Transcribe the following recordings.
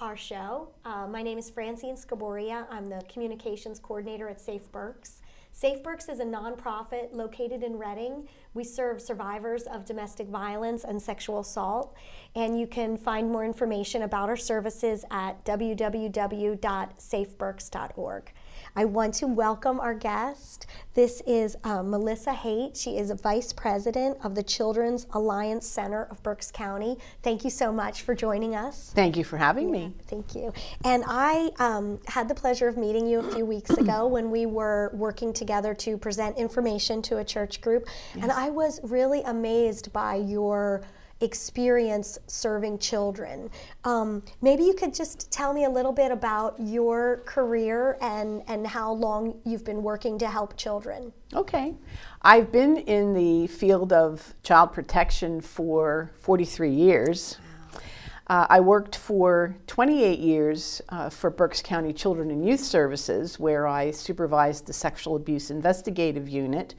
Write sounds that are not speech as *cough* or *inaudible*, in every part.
our show. Uh, my name is Francine Scaboria. I'm the communications coordinator at Safe Berks. Safe Berks is a nonprofit located in Reading. We serve survivors of domestic violence and sexual assault, and you can find more information about our services at www.safeberks.org. I want to welcome our guest. This is uh, Melissa Haight. She is a vice president of the Children's Alliance Center of Berks County. Thank you so much for joining us. Thank you for having Yeah, me. Thank you. And I um, had the pleasure of meeting you a few weeks ago *clears throat* when we were working together to present information to a church group. And I was really amazed by your experience serving children. Um, maybe you could just tell me a little bit about your career and, and how long you've been working to help children. Okay. I've been in the field of child protection for 43 years. Uh, I worked for 28 years uh, for Berks County Children and Youth Services, where I supervised the Sexual Abuse Investigative Unit.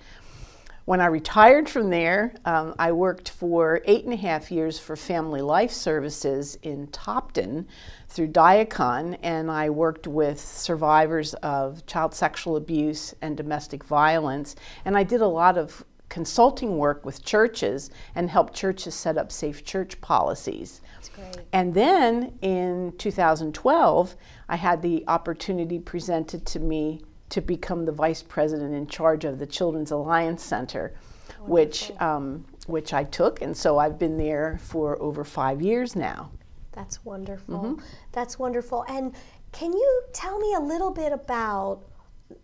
When I retired from there, um, I worked for eight and a half years for Family Life Services in Topton through Diakon, and I worked with survivors of child sexual abuse and domestic violence. And I did a lot of consulting work with churches and helped churches set up safe church policies. That's great. And then in 2012, I had the opportunity presented to me to become the vice president in charge of the Children's Alliance Center, which um, which I took, and so I've been there for over five years now. That's wonderful. Mm-hmm. That's wonderful. And can you tell me a little bit about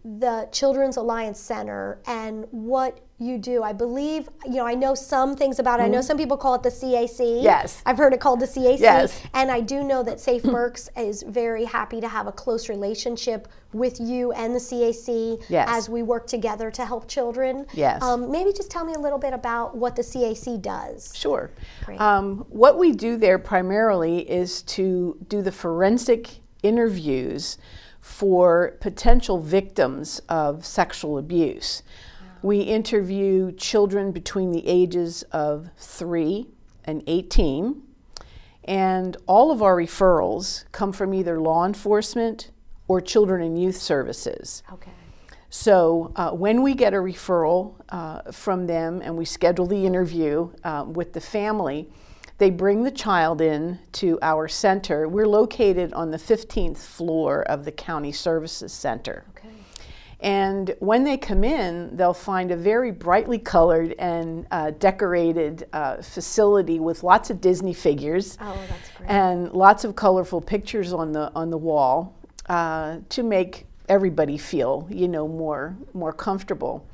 the Children's Alliance Center and what you do? I believe, you know, I know some things about it. I know some people call it the CAC. Mm-hmm. Yes. I've heard it called the CAC. Yes. And I do know that Safe *laughs* Berks is very happy to have a close relationship with you and the CAC Yes. as we work together to help children. Yes. Um, maybe just tell me a little bit about what the CAC does. Sure. Um, what we do there primarily is to do the forensic interviews for potential victims of sexual abuse. We interview children between the ages of 3 and 18, and all of our referrals come from either law enforcement or children and youth services. Okay. So uh, when we get a referral uh, from them and we schedule the interview uh, with the family, they bring the child in to our center. We're located on the 15th floor of the County Services Center. Okay. And when they come in, they'll find a very brightly colored and uh, decorated uh, facility with lots of Disney figures Oh, and lots of colorful pictures on the on the wall uh, to make everybody feel you know more more comfortable.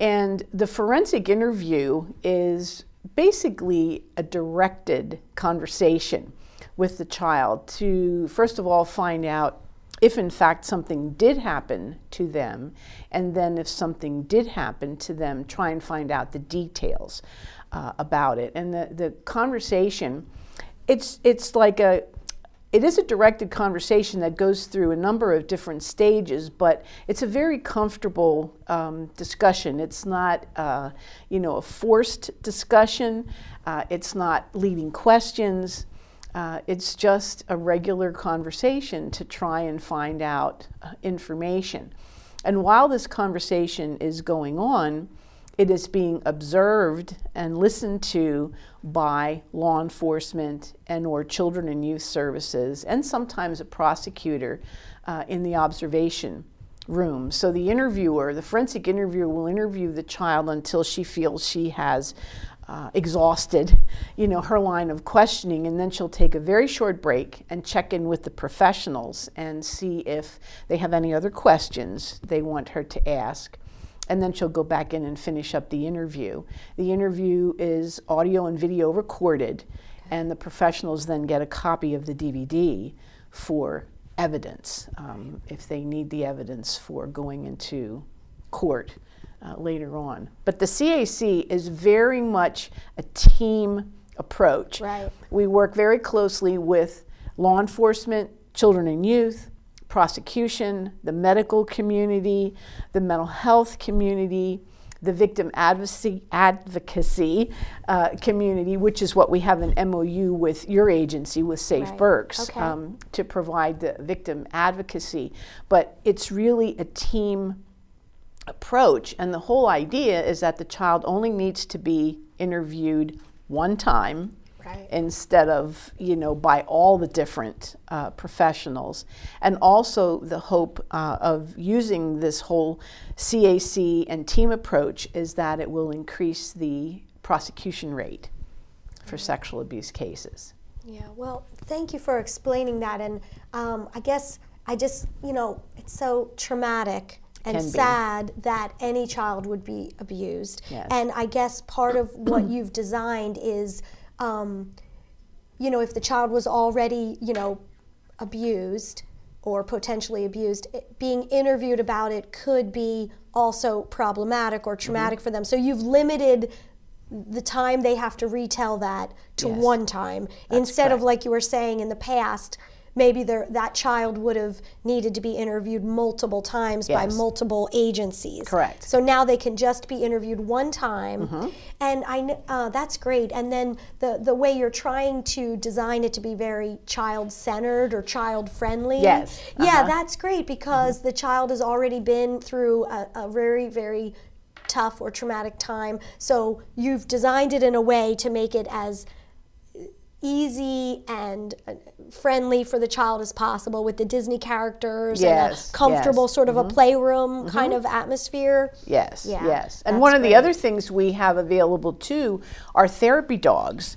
And the forensic interview is basically a directed conversation with the child to first of all find out if in fact something did happen to them, and then if something did happen to them, try and find out the details uh, about it. And the, the conversation, it's it's like a it is a directed conversation that goes through a number of different stages, but it's a very comfortable um, discussion. It's not, uh, you know, a forced discussion. Uh, it's not leading questions. Uh, it's just a regular conversation to try and find out uh, information. And while this conversation is going on, it is being observed and listened to by law enforcement and or children and youth services and sometimes a prosecutor uh, in the observation room. So the interviewer the forensic interviewer will interview the child until she feels she has uh, exhausted you know her line of questioning and then she'll take a very short break and check in with the professionals and see if they have any other questions they want her to ask and then she'll go back in and finish up the interview. The interview is audio and video recorded, and the professionals then get a copy of the DVD for evidence um, if they need the evidence for going into court uh, later on. But the CAC is very much a team approach. Right. We work very closely with law enforcement, children and youth, prosecution, the medical community, the mental health community, the victim advocacy, advocacy uh, community, which is what we have an MOU with your agency, with Safe Right. Berks, Okay. um, to provide the victim advocacy. But it's really a team approach, and the whole idea is that the child only needs to be interviewed one time Right. instead of you know by all the different uh, professionals and also the hope uh, of using this whole cac and team approach is that it will increase the prosecution rate for sexual abuse cases Yeah, well, thank you for explaining that. And um, I guess I just, you know, it's so traumatic and be. sad that any child would be abused. Yes. And I guess part of what you've designed is, um, you know, if the child was already, you know, abused or potentially abused, it- being interviewed about it could be also problematic or traumatic Mm-hmm. for them. So you've limited the time they have to retell that to Yes. one time instead of like you were saying in the past maybe there, that child would have needed to be interviewed multiple times by multiple agencies Correct. so now they can just be interviewed one time Mm-hmm. and I uh, that's great and then the, the way you're trying to design it to be very child centered or child friendly Yes. yeah Uh-huh. that's great because the child has already been through a, a very very tough or traumatic time. So you've designed it in a way to make it as easy and uh, friendly for the child as possible with the Disney characters and a comfortable yes. sort of a playroom kind of atmosphere. Yes, Yeah, yes. And one of the other things we have available too are therapy dogs.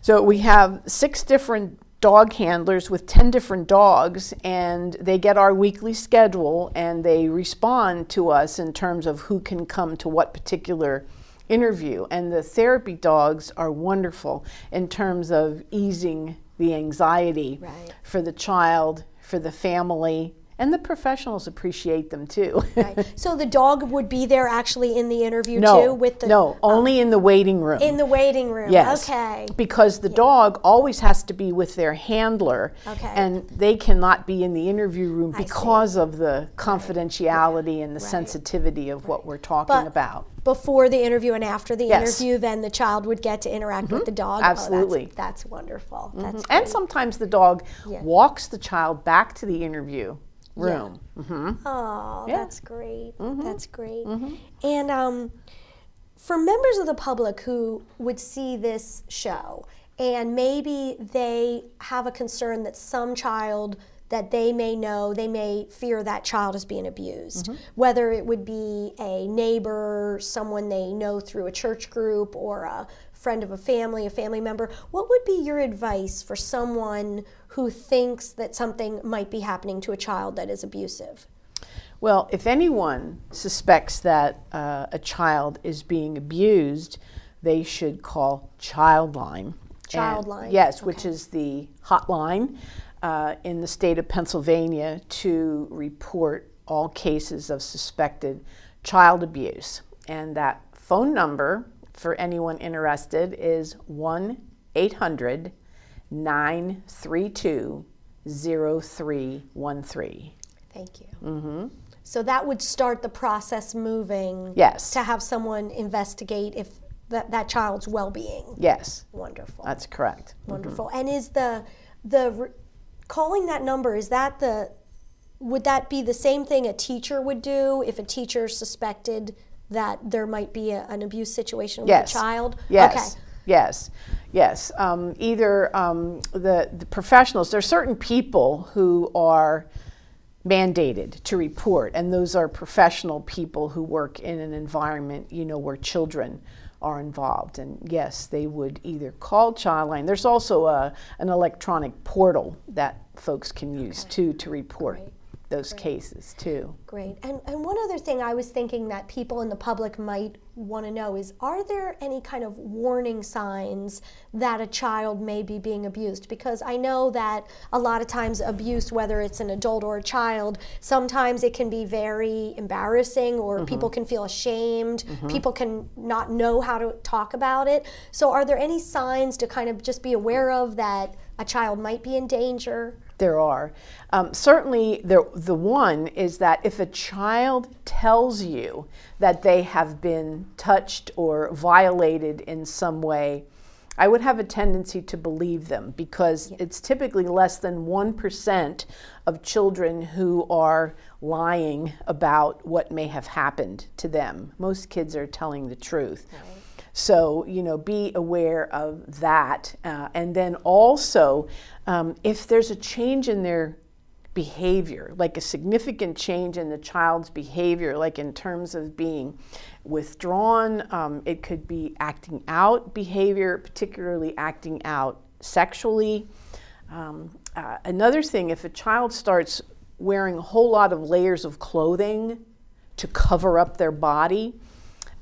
So we have six different dog handlers with 10 different dogs, and they get our weekly schedule and they respond to us in terms of who can come to what particular interview. And the therapy dogs are wonderful in terms of easing the anxiety Right. for the child, for the family, and the professionals appreciate them too. Right. *laughs* so the dog would be there actually in the interview no, too with the no, oh. only in the waiting room. in the waiting room. Yes. Okay. Because the dog always has to be with their handler. Okay. And they cannot be in the interview room because of the confidentiality and the sensitivity of what we're talking But- about. Before the interview and after the Yes. interview, then the child would get to interact with mm-hmm. the dog. Oh, that's- Absolutely. that's, wonderful. Mm-hmm. That's And sometimes the dog Yeah. walks the child back to the interview room. Oh, Yeah. that's great. That's great. And um, for members of the public who would see this show and maybe they have a concern that some child that they may know, they may fear that child is being abused, whether it would be a neighbor, someone they know through a church group, or a friend of a family, a family member. What would be your advice for someone who thinks that something might be happening to a child that is abusive? Well, if anyone suspects that uh, a child is being abused, they should call Childline. And- Childline, yes, which is the hotline uh, in the state of Pennsylvania to report all cases of suspected child abuse. And that phone number for anyone interested is 1 800 932 0313. Thank you. Mm-hmm. So that would start the process moving. Yes. To have someone investigate if that, that child's well-being. Yes, Wonderful. that's correct. Wonderful. And is the the calling that number is that the would that be the same thing a teacher would do if a teacher suspected that there might be a, an abuse situation with Yes. a child? Yes. Okay. Yes. Yes. Um, either um, the, the professionals, there are certain people who are mandated to report, and those are professional people who work in an environment, you know, where children are involved. And yes, they would either call Childline. There's also a, an electronic portal that folks can use too to report Great. Those cases too. Great. And, and one other thing I was thinking that people in the public might want to know is are there any kind of warning signs that a child may be being abused? Because I know that a lot of times abuse, whether it's an adult or a child, sometimes it can be very embarrassing or mm-hmm. people can feel ashamed. Mm-hmm. People can not know how to talk about it. So, are there any signs to kind of just be aware of that a child might be in danger? There are. Um, certainly, the, the one is that if a child tells you that they have been touched or violated in some way, I would have a tendency to believe them because yeah. it's typically less than 1% of children who are lying about what may have happened to them. Most kids are telling the truth. Right. So, you know, be aware of that. Uh, and then also, um, if there's a change in their behavior, like a significant change in the child's behavior, like in terms of being withdrawn, um, it could be acting out behavior, particularly acting out sexually. Um, uh, another thing, if a child starts wearing a whole lot of layers of clothing to cover up their body,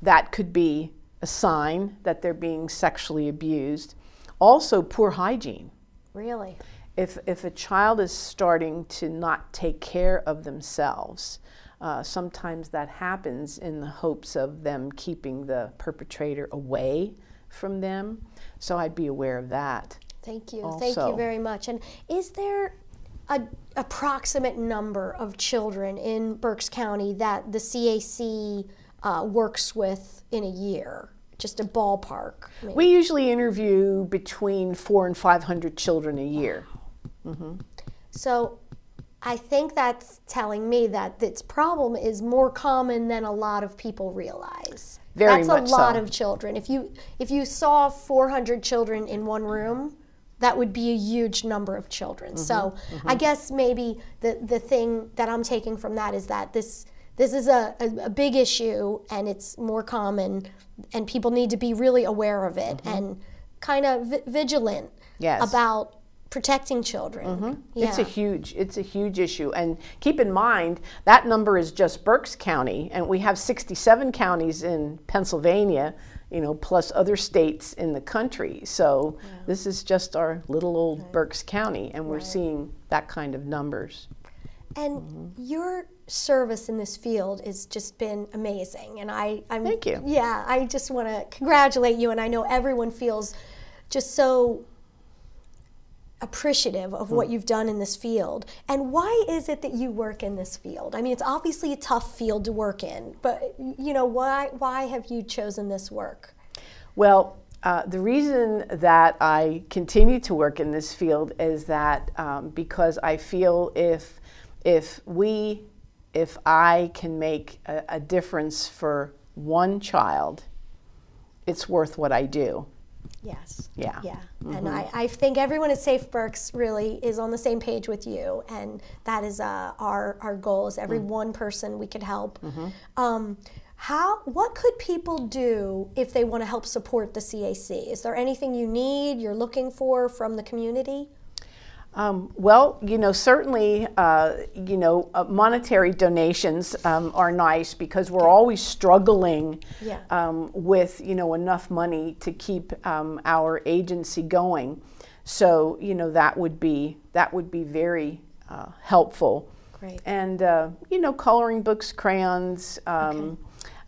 that could be a sign that they're being sexually abused. Also, poor hygiene. Really? if, if a child is starting to not take care of themselves, uh, sometimes that happens in the hopes of them keeping the perpetrator away from them. So I'd be aware of that. Thank you. Also. Thank you very much. And is there a approximate number of children in Berks County that the CAC uh, works with in a year? Just a ballpark. Maybe. We usually interview between four and five hundred children a year. Mm-hmm. So I think that's telling me that this problem is more common than a lot of people realize. Very that's a lot so. of children. If you if you saw 400 children in one room, that would be a huge number of children. Mm-hmm, so mm-hmm. I guess maybe the the thing that I'm taking from that is that this this is a, a, a big issue and it's more common and people need to be really aware of it mm-hmm. and kind of vi- vigilant yes. about protecting children. Mm-hmm. Yeah. It's a huge it's a huge issue and keep in mind that number is just Berks County and we have 67 counties in Pennsylvania, you know, plus other states in the country. So yeah. this is just our little old right. Berks County and we're right. seeing that kind of numbers. And mm-hmm. your service in this field has just been amazing and I I'm Thank you. Yeah, I just want to congratulate you and I know everyone feels just so appreciative of what hmm. you've done in this field. And why is it that you work in this field? I mean, it's obviously a tough field to work in, but you know, why why have you chosen this work? Well, uh, the reason that I continue to work in this field is that um, because I feel if if we if I can make a, a difference for one child, it's worth what I do. Yes. Yeah. Yeah. Mm-hmm. And I, I think everyone at Safe Berks really is on the same page with you. And that is uh, our, our goal is every mm one person we could help. Mm-hmm. Um, how, what could people do if they want to help support the CAC? Is there anything you need, you're looking for from the community? Um, well, you know, certainly, uh, you know, uh, monetary donations um, are nice because we're always struggling yeah. um, with, you know, enough money to keep um, our agency going. So, you know, that would be that would be very uh, helpful. Great. And uh, you know, coloring books, crayons. Um, okay.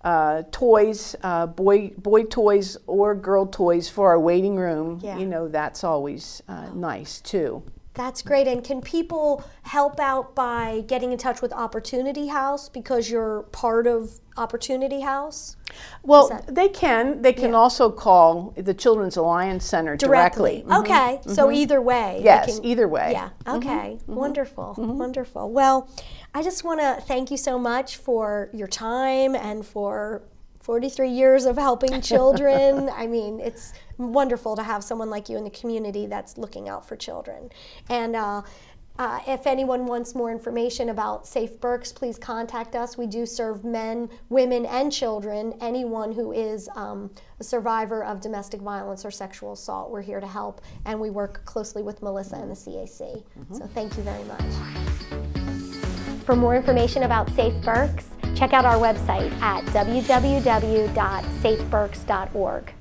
Uh, toys, uh, boy boy toys or girl toys for our waiting room. Yeah. You know that's always uh, oh. nice too. That's great. And can people help out by getting in touch with Opportunity House because you're part of Opportunity House? Well, that, they can. They can yeah. also call the Children's Alliance Center directly. directly. Mm-hmm. Okay. Mm-hmm. So either way. Yes, can, either way. Yeah. Mm-hmm. Okay. Mm-hmm. Wonderful. Mm-hmm. Wonderful. Well, I just want to thank you so much for your time and for 43 years of helping *laughs* children. I mean, it's wonderful to have someone like you in the community that's looking out for children. And uh, uh, if anyone wants more information about Safe Berks, please contact us. We do serve men, women, and children. Anyone who is um, a survivor of domestic violence or sexual assault, we're here to help. And we work closely with Melissa and the CAC. Mm-hmm. So thank you very much. For more information about Safe Berks, check out our website at www.safeberks.org.